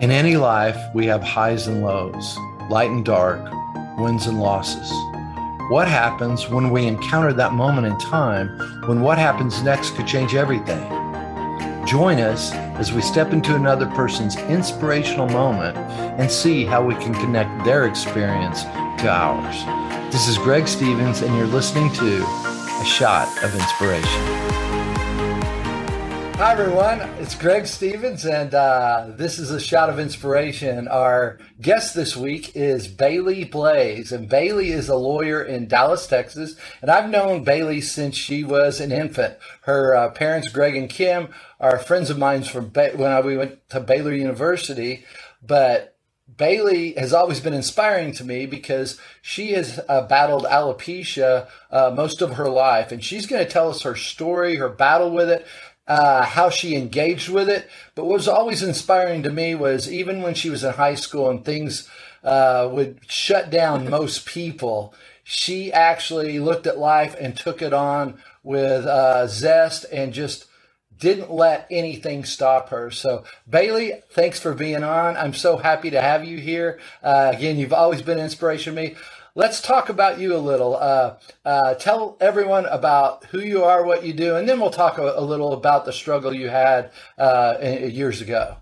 In any life, we have highs and lows, light and dark, wins and losses. What happens when we encounter that moment in time when what happens next could change everything? Join us as we step into another person's inspirational moment and see how we can connect their experience to ours. This is Greg Stephens, and you're listening to A Shot of Inspiration. Hi, everyone. It's Greg Stephens, and uh, this is a shot of inspiration. Our guest this week is Bailey Blaies, and Bailey is a lawyer in Dallas, Texas. And I've known Bailey since she was an infant. Her uh, parents, Greg and Kim, are friends of mine from ba- when we went to Baylor University. But Bailey has always been inspiring to me because she has uh, battled alopecia uh, most of her life, and she's going to tell us her story, her battle with it, uh, how she engaged with it. But what was always inspiring to me was even when she was in high school and things uh, would shut down most people, she actually looked at life and took it on with uh, zest and just didn't let anything stop her. So, Bailey, thanks for being on. I'm so happy to have you here. Uh, again, you've always been an inspiration to me let's talk about you a little. Uh, uh, tell everyone about who you are, what you do, and then we'll talk a, a little about the struggle you had uh, years ago.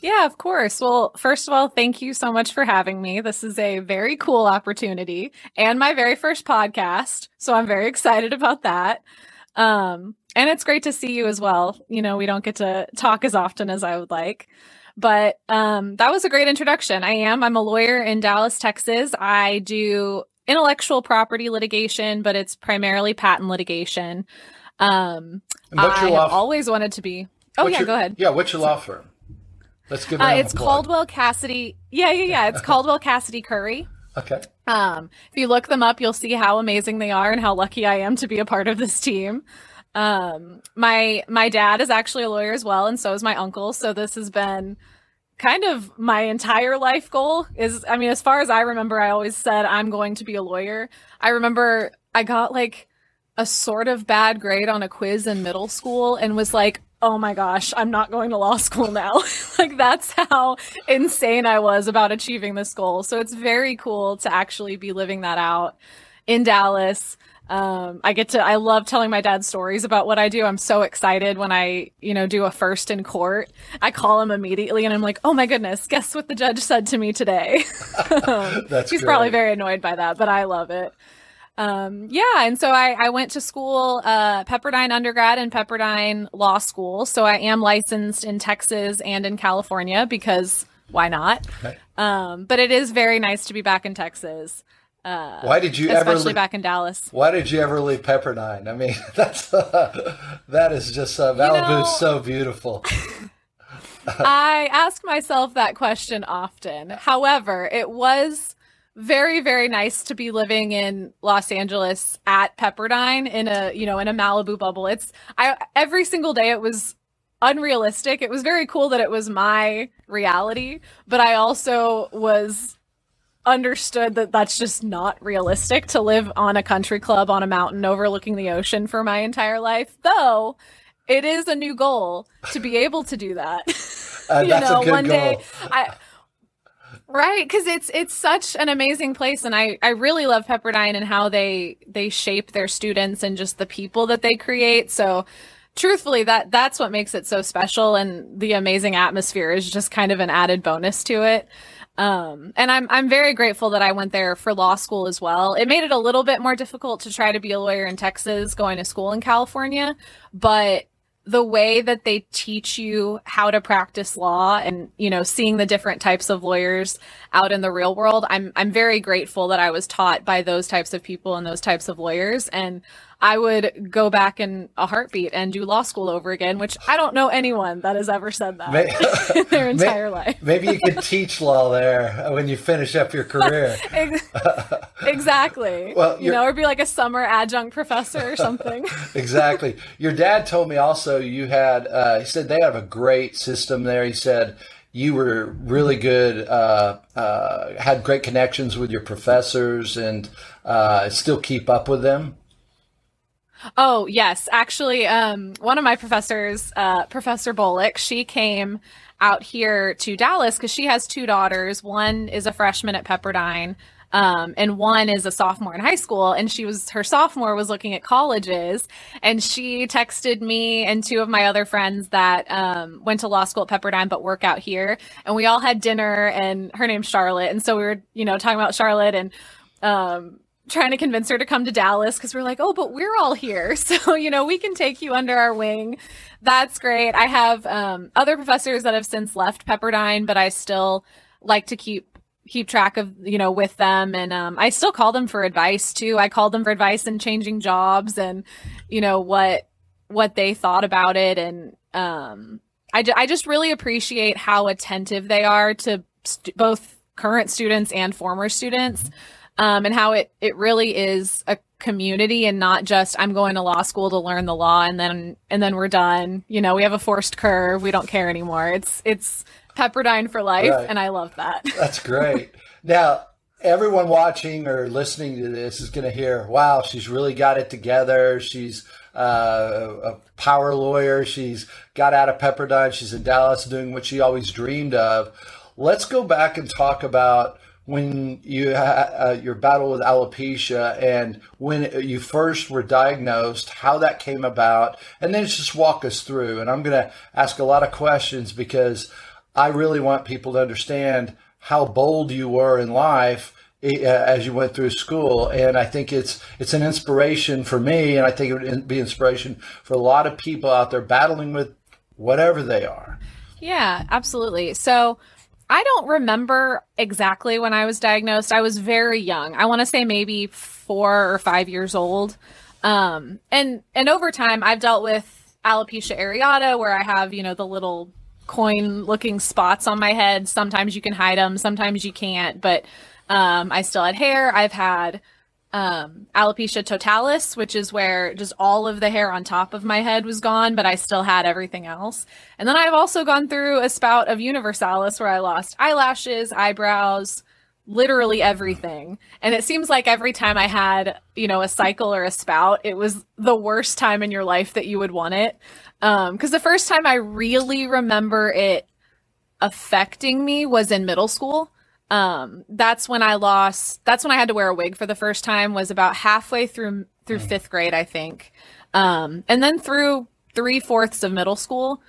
Yeah, of course. Well, first of all, thank you so much for having me. This is a very cool opportunity and my very first podcast. So I'm very excited about that. Um, and it's great to see you as well. You know, we don't get to talk as often as I would like. But um, that was a great introduction. I am. I'm a lawyer in Dallas, Texas. I do intellectual property litigation, but it's primarily patent litigation. Um, I have always wanted to be. Oh yeah, your, go ahead. Yeah, what's your law firm? Let's give. Uh, it's Caldwell Cassady. Yeah, yeah, yeah. It's Caldwell Cassady Curry. Okay. Um, if you look them up, you'll see how amazing they are and how lucky I am to be a part of this team. Um, my my dad is actually a lawyer as well, and so is my uncle. So this has been kind of my entire life goal. Is I mean, as far as I remember, I always said I'm going to be a lawyer. I remember I got like a sort of bad grade on a quiz in middle school and was like, oh my gosh, I'm not going to law school now. like that's how insane I was about achieving this goal. So it's very cool to actually be living that out in Dallas. Um, I get to, I love telling my dad stories about what I do. I'm so excited when I, you know, do a first in court. I call him immediately and I'm like, oh my goodness, guess what the judge said to me today? That's He's great. probably very annoyed by that, but I love it. Um, yeah. And so I, I went to school, uh, Pepperdine undergrad and Pepperdine law school. So I am licensed in Texas and in California because why not? Um, but it is very nice to be back in Texas. Uh, why did you especially ever especially back in Dallas? Why did you ever leave Pepperdine? I mean, that's uh, that is just uh, Malibu's you know, so beautiful. I ask myself that question often. However, it was very very nice to be living in Los Angeles at Pepperdine in a you know in a Malibu bubble. It's I every single day it was unrealistic. It was very cool that it was my reality, but I also was understood that that's just not realistic to live on a country club on a mountain overlooking the ocean for my entire life. Though it is a new goal to be able to do that. Uh, you know, one goal. day I Right, because it's it's such an amazing place, and I I really love Pepperdine and how they they shape their students and just the people that they create. So, truthfully, that that's what makes it so special, and the amazing atmosphere is just kind of an added bonus to it. Um, and I'm I'm very grateful that I went there for law school as well. It made it a little bit more difficult to try to be a lawyer in Texas, going to school in California, but the way that they teach you how to practice law and you know seeing the different types of lawyers out in the real world i'm i'm very grateful that i was taught by those types of people and those types of lawyers and I would go back in a heartbeat and do law school over again, which I don't know anyone that has ever said that maybe, in their entire life. maybe you could teach law there when you finish up your career. exactly. Well, you know, or be like a summer adjunct professor or something. exactly. Your dad told me also you had. Uh, he said they have a great system there. He said you were really good, uh, uh, had great connections with your professors, and uh, still keep up with them. Oh, yes. Actually, um, one of my professors, uh, Professor Bolick, she came out here to Dallas because she has two daughters. One is a freshman at Pepperdine. Um, and one is a sophomore in high school and she was her sophomore was looking at colleges and she texted me and two of my other friends that um, went to law school at pepperdine but work out here and we all had dinner and her name's charlotte and so we were you know talking about charlotte and um, trying to convince her to come to Dallas because we're like, oh, but we're all here. So, you know, we can take you under our wing. That's great. I have um, other professors that have since left Pepperdine, but I still like to keep keep track of you know with them and um, i still call them for advice too i called them for advice in changing jobs and you know what what they thought about it and um, I, I just really appreciate how attentive they are to st- both current students and former students um, and how it it really is a community and not just I'm going to law school to learn the law and then and then we're done. You know, we have a forced curve. We don't care anymore. It's it's Pepperdine for life, right. and I love that. That's great. now, everyone watching or listening to this is going to hear, "Wow, she's really got it together. She's uh, a power lawyer. She's got out of Pepperdine. She's in Dallas doing what she always dreamed of." Let's go back and talk about when you uh, your battle with alopecia and when you first were diagnosed, how that came about, and then just walk us through. And I'm going to ask a lot of questions because I really want people to understand how bold you were in life eh, as you went through school. And i think it's it's an inspiration for me and i think it would be inspiration for a lot of people out there battling with whatever they are. Yeah absolutely. So I don't remember exactly when I was diagnosed. I was very young. I want to say maybe four or five years old. Um, and and over time, I've dealt with alopecia areata, where I have you know the little coin-looking spots on my head. Sometimes you can hide them, sometimes you can't. But um, I still had hair. I've had um, alopecia totalis, which is where just all of the hair on top of my head was gone, but I still had everything else. And then I've also gone through a spout of universalis where I lost eyelashes, eyebrows, literally everything. And it seems like every time I had, you know, a cycle or a spout, it was the worst time in your life that you would want it. Um, cause the first time I really remember it affecting me was in middle school um, that's when I lost. That's when I had to wear a wig for the first time. Was about halfway through through mm. fifth grade, I think, um, and then through three fourths of middle school.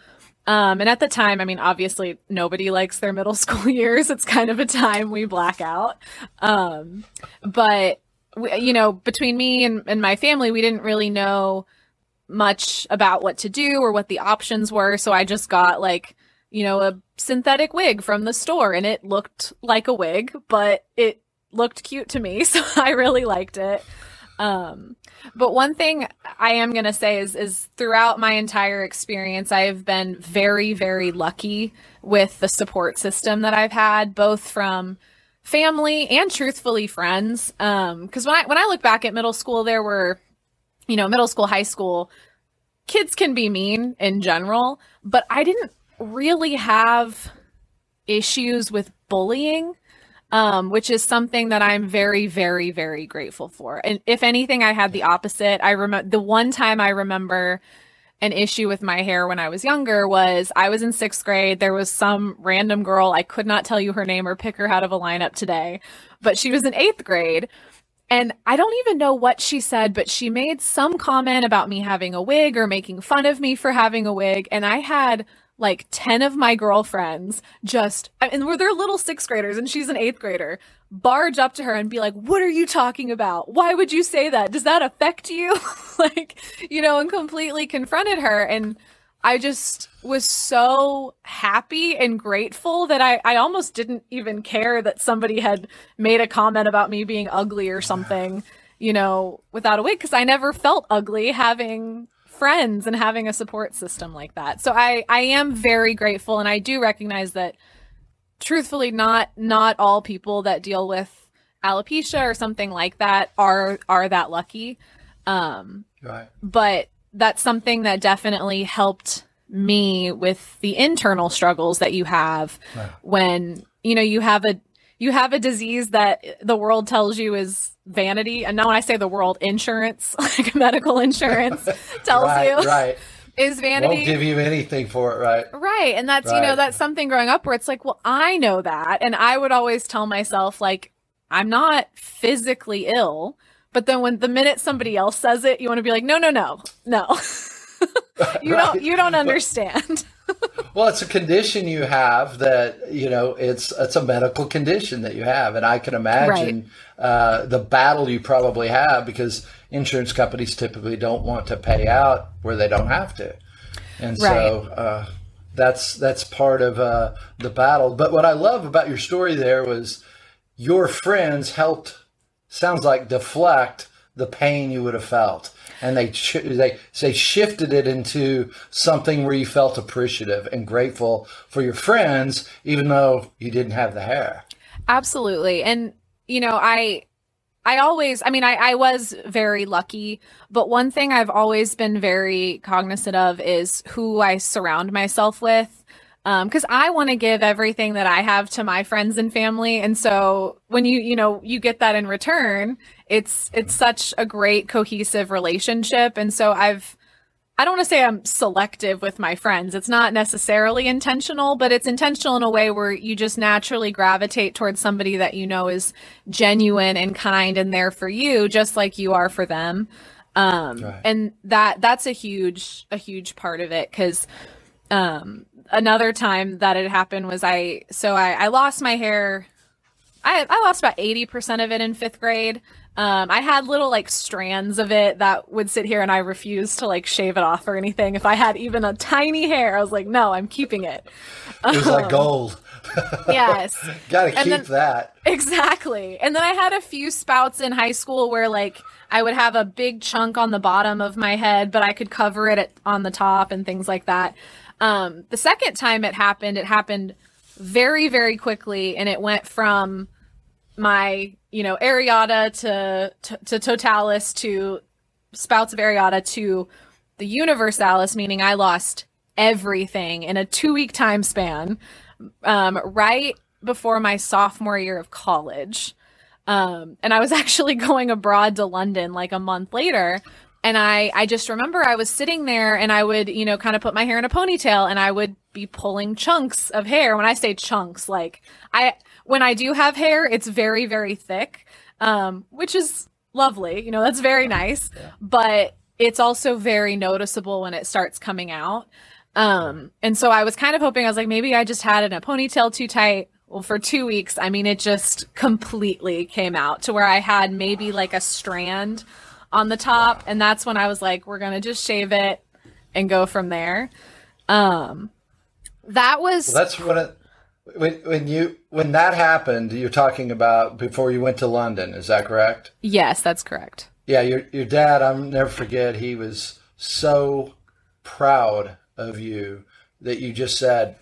Um, and at the time, I mean, obviously nobody likes their middle school years. It's kind of a time we black out. Um, but we, you know, between me and, and my family, we didn't really know much about what to do or what the options were. So I just got like you know, a synthetic wig from the store and it looked like a wig, but it looked cute to me. So I really liked it. Um, but one thing I am going to say is, is throughout my entire experience, I have been very, very lucky with the support system that I've had, both from family and truthfully friends. Um, cause when I, when I look back at middle school, there were, you know, middle school, high school, kids can be mean in general, but I didn't really have issues with bullying, um, which is something that I'm very, very, very grateful for. And if anything, I had the opposite. I remember the one time I remember an issue with my hair when I was younger was I was in sixth grade. There was some random girl. I could not tell you her name or pick her out of a lineup today, but she was in eighth grade. And I don't even know what she said, but she made some comment about me having a wig or making fun of me for having a wig. And I had like 10 of my girlfriends just, and we're they're little sixth graders and she's an eighth grader, barge up to her and be like, what are you talking about? Why would you say that? Does that affect you? like, you know, and completely confronted her. And I just was so happy and grateful that I, I almost didn't even care that somebody had made a comment about me being ugly or something, you know, without a wig, because I never felt ugly having friends and having a support system like that. So I I am very grateful and I do recognize that truthfully not not all people that deal with alopecia or something like that are are that lucky. Um right. but that's something that definitely helped me with the internal struggles that you have when you know you have a you have a disease that the world tells you is vanity. And now when I say the world, insurance, like medical insurance tells right, you right. is vanity. Won't give you anything for it, right? Right. And that's, right. you know, that's something growing up where it's like, well, I know that. And I would always tell myself, like, I'm not physically ill. But then when the minute somebody else says it, you want to be like, no, no, no, no. you right. don't you don't understand. Well, it's a condition you have that you know it's it's a medical condition that you have, and I can imagine right. uh, the battle you probably have because insurance companies typically don't want to pay out where they don't have to, and right. so. Uh, that's that's part of uh, the battle. But what I love about your story there was your friends helped. Sounds like deflect the pain you would have felt. And they they they shifted it into something where you felt appreciative and grateful for your friends, even though you didn't have the hair. Absolutely, and you know, I I always, I mean, I, I was very lucky, but one thing I've always been very cognizant of is who I surround myself with because um, I want to give everything that I have to my friends and family, and so when you you know you get that in return, it's it's such a great cohesive relationship, and so I've I don't want to say I'm selective with my friends. It's not necessarily intentional, but it's intentional in a way where you just naturally gravitate towards somebody that you know is genuine and kind and there for you, just like you are for them. Um, right. and that that's a huge a huge part of it because um another time that it happened was I so I, I lost my hair. I I lost about eighty percent of it in fifth grade. Um, I had little like strands of it that would sit here, and I refused to like shave it off or anything. If I had even a tiny hair, I was like, no, I'm keeping it. It was um, like gold. yes, got to keep then, that exactly. And then I had a few spouts in high school where like I would have a big chunk on the bottom of my head, but I could cover it at, on the top and things like that. Um, the second time it happened, it happened very, very quickly, and it went from my, you know, areata to, to, to totalis to spouts of areata to the universalis, meaning I lost everything in a two week time span, um, right before my sophomore year of college. Um, and I was actually going abroad to London like a month later and I, I just remember I was sitting there and I would, you know, kind of put my hair in a ponytail and I would be pulling chunks of hair. When I say chunks, like I, when I do have hair, it's very, very thick, um, which is lovely. You know, that's very nice, yeah. but it's also very noticeable when it starts coming out. Um, and so I was kind of hoping, I was like, maybe I just had it in a ponytail too tight. Well, for two weeks, I mean, it just completely came out to where I had maybe like a strand on the top, and that's when I was like, we're gonna just shave it and go from there. Um, that was well, that's what it. When, when you when that happened, you're talking about before you went to London. Is that correct? Yes, that's correct. Yeah, your your dad. I'll never forget. He was so proud of you that you just said,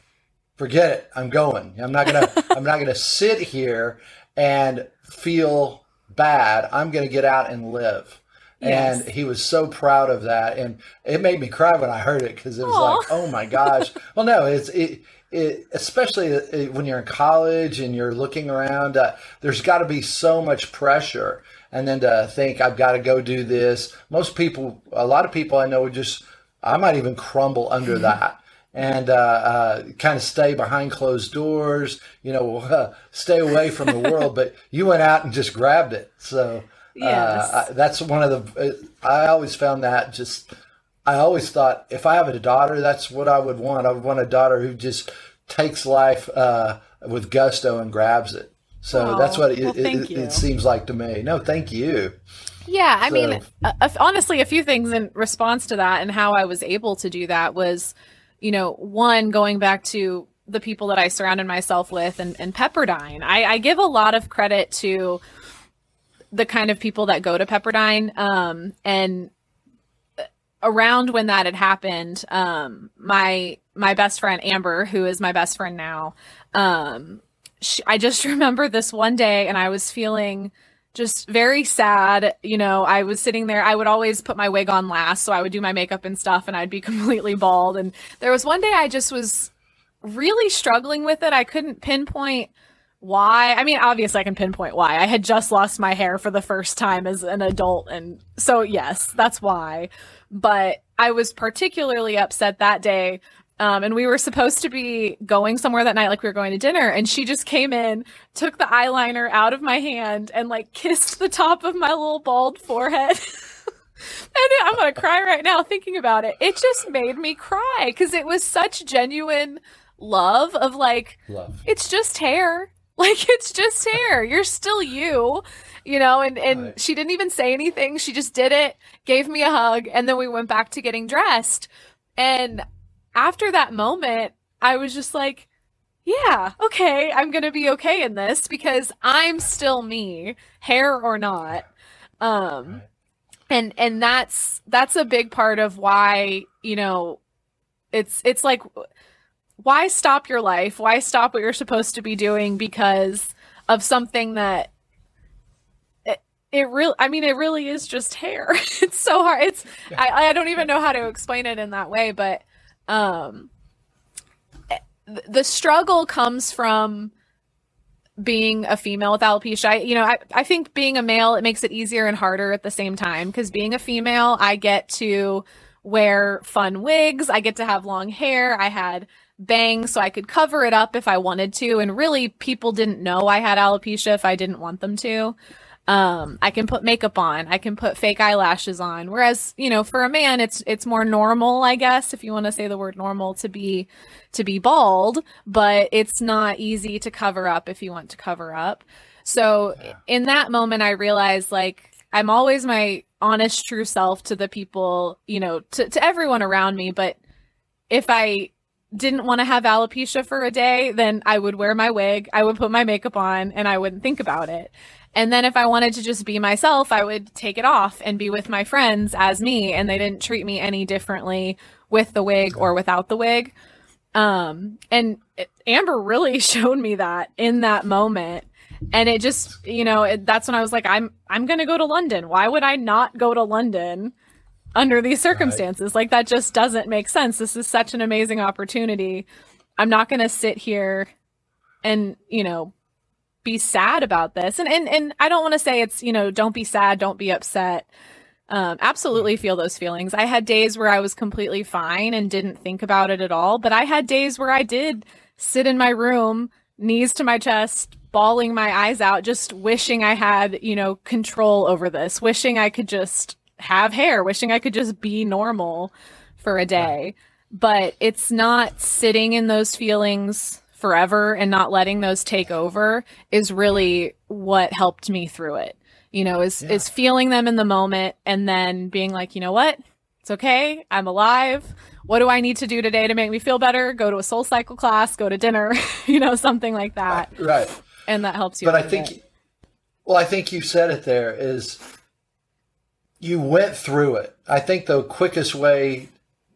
"Forget it. I'm going. I'm not gonna. I'm not gonna sit here and feel bad. I'm gonna get out and live." Yes. And he was so proud of that, and it made me cry when I heard it because it was Aww. like, oh my gosh. well, no, it's it, it especially uh, when you're in college and you're looking around. Uh, there's got to be so much pressure, and then to think I've got to go do this. Most people, a lot of people I know, would just I might even crumble under that and uh, uh, kind of stay behind closed doors, you know, uh, stay away from the world. but you went out and just grabbed it. So Yes. Uh, that's one of the. Uh, I always found that just. I always thought if I have a daughter, that's what I would want. I would want a daughter who just takes life uh, with gusto and grabs it. So that's what it, well, it, it, seems like to me. No, thank you. Yeah, I so. mean, uh, honestly, a few things in response to that and how I was able to do that was, you know, one going back to the people that I surrounded myself with and, and Pepperdine. I, I give a lot of credit to the kind of people that go to Pepperdine. Um, and around when that had happened, um, my my best friend Amber, who is my best friend now, um, she, I just remember this one day, and I was feeling just very sad. You know, I was sitting there. I would always put my wig on last, so I would do my makeup and stuff, and I'd be completely bald. And there was one day I just was really struggling with it. I couldn't pinpoint why. I mean, obviously, I can pinpoint why. I had just lost my hair for the first time as an adult. And so, yes, that's why. But I was particularly upset that day. Um, and we were supposed to be going somewhere that night, like we were going to dinner. And she just came in, took the eyeliner out of my hand, and like kissed the top of my little bald forehead. and I'm going to cry right now thinking about it. It just made me cry because it was such genuine love of like, Love. it's just hair. Like it's just hair. You're still you, you know, and, and Right. she didn't even say anything. She just did it, gave me a hug, and then we went back to getting dressed. And after that moment, I was just like, yeah, okay, I'm going to be okay in this because I'm still me, hair or not. Um Right. and and that's that's a big part of why, you know, it's it's like why stop your life? Why stop what you're supposed to be doing because of something that it, it really I mean it really is just hair. it's so hard. It's I I don't even know how to explain it in that way, but um the struggle comes from being a female with alopecia. I, you know, I, I think being a male, it makes it easier and harder at the same time because being a female, I get to wear fun wigs. I get to have long hair. I had bangs so I could cover it up if I wanted to. And really, people didn't know I had alopecia if I didn't want them to. Um, I can put makeup on. I can put fake eyelashes on. Whereas, you know, for a man, it's it's more normal, I guess, if you want to say the word normal, to be to be bald. But it's not easy to cover up if you want to cover up. So in that moment, I realized like I'm always my honest, true self to the people, you know, to to everyone around me. But if I didn't want to have alopecia for a day, then I would wear my wig, I would put my makeup on, and I wouldn't think about it. And then if I wanted to just be myself, I would take it off and be with my friends as me, and they didn't treat me any differently with the wig or without the wig. Um, and it- Amber really showed me that in that moment. And it just, you know, it, that's when I was like, I'm, I'm going to go to London. Why would I not go to London under these circumstances? Like that just doesn't make sense. This is such an amazing opportunity. I'm not going to sit here and, you know, be sad about this. And and and I don't want to say it's, you know, don't be sad, don't be upset. Um, absolutely feel those feelings. I had days where I was completely fine and didn't think about it at all, but I had days where I did sit in my room, knees to my chest, bawling my eyes out, just wishing I had, you know, control over this, wishing I could just have hair, wishing I could just be normal for a day. But it's not sitting in those feelings forever and not letting those take over is really what helped me through it. You know, is Yeah. is feeling them in the moment and then being like, you know what? It's okay. I'm alive. What do I need to do today to make me feel better? Go to a soul cycle class, go to dinner, you know, something like that. Right. And that helps you. But I think, it. well, I think you said it there is you went through it. I think the quickest way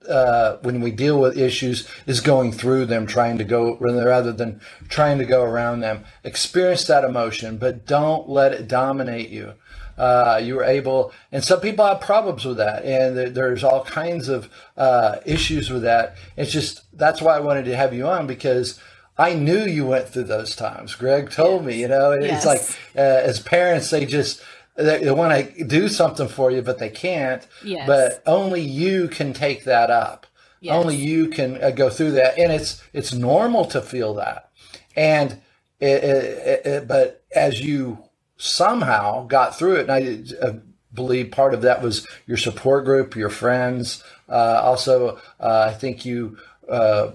uh, when we deal with issues is going through them, trying to go rather than trying to go around them. Experience that emotion, but don't let it dominate you. Uh, you were able, and some people have problems with that, and there- there's all kinds of uh, issues with that. It's just that's why I wanted to have you on because I knew you went through those times. Greg told me, you know, it's Yes. like uh, as parents, they just they, they want to do something for you, but they can't. Yes. But only you can take that up. Yes. Only you can uh, go through that, and it's it's normal to feel that. And it, it, it, but as you somehow got through it, and I uh, believe part of that was your support group, your friends. Uh, also, uh, I think you uh,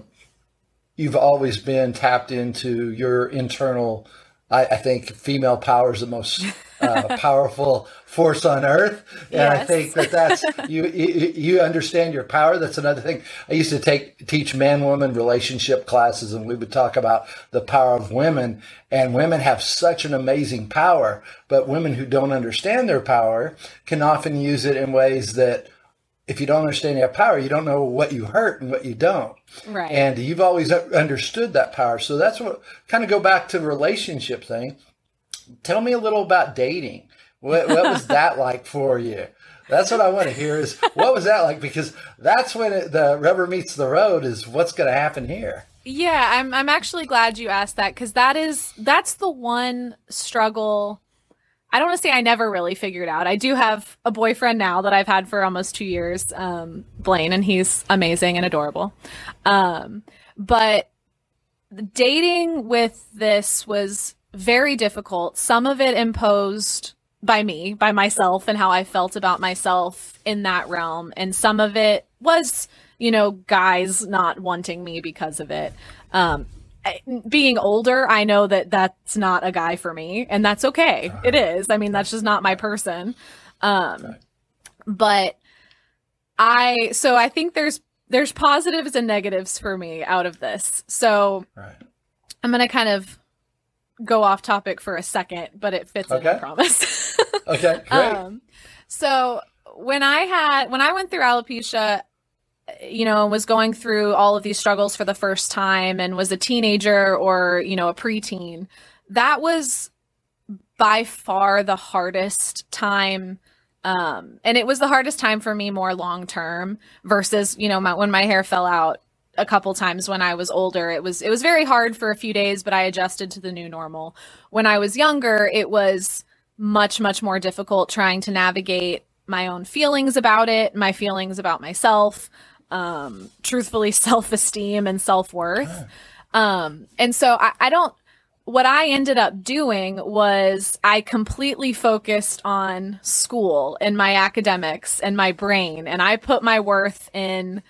you've always been tapped into your internal. I, I think female power is the most uh, powerful force on earth, and I think that that's you, you. You understand your power. That's another thing. I used to take teach man woman relationship classes, and we would talk about the power of women. And women have such an amazing power, but women who don't understand their power can often use it in ways that if you don't understand your power, you don't know what you hurt and what you don't. Right. And you've always understood that power. So that's what kind of go back to the relationship thing. Tell me a little about dating. What, what was that like for you? That's what I want to hear is what was that like? Because that's when it, the rubber meets the road is what's going to happen here. Yeah, I'm I'm actually glad you asked that cuz that is that's the one struggle I don't want to say I never really figured out. I do have a boyfriend now that I've had for almost 2 years, um, Blaine and he's amazing and adorable. Um, but dating with this was very difficult. Some of it imposed by me, by myself, and how I felt about myself in that realm. And some of it was, you know, guys not wanting me because of it. Um, being older, I know that that's not a guy for me, and that's okay. Uh-huh. It is. I mean, that's just not my person. Um, but I, so I think there's there's positives and negatives for me out of this. So right. I'm gonna kind of go off topic for a second, but it fits okay. in, I promise. okay, great. Um, so when I had when I went through alopecia, you know, was going through all of these struggles for the first time and was a teenager or, you know, a preteen, that was by far the hardest time um and it was the hardest time for me more long term versus you know my, when my hair fell out a couple times when I was older. It was it was very hard for a few days, but I adjusted to the new normal. When I was younger, it was much much more difficult trying to navigate my own feelings about it, my feelings about myself, um, truthfully self-esteem and self-worth. Um, and so I, I don't what I ended up doing was I completely focused on school and my academics and my brain and I put my worth in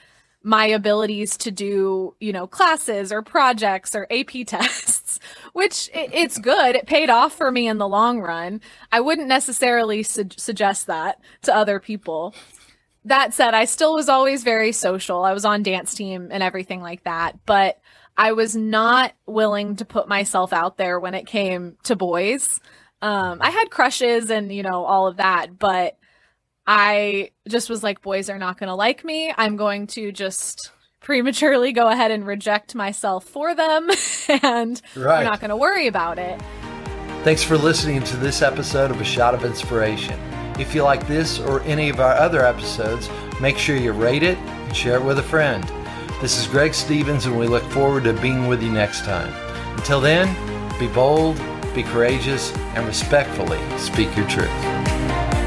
my abilities to do, you know, classes or projects or AP tests, which it's good. It paid off for me in the long run. I wouldn't necessarily su- suggest that to other people. That said, I still was always very social. I was on dance team and everything like that, but I was not willing to put myself out there when it came to boys. Um, I had crushes and, you know, all of that, but I just was like, boys are not going to like me. I'm going to just prematurely go ahead and reject myself for them, and right. I'm not going to worry about it. Thanks for listening to this episode of A Shot of Inspiration. If you like this or any of our other episodes, make sure you rate it and share it with a friend. This is Greg Stephens, and we look forward to being with you next time. Until then, be bold, be courageous, and respectfully speak your truth.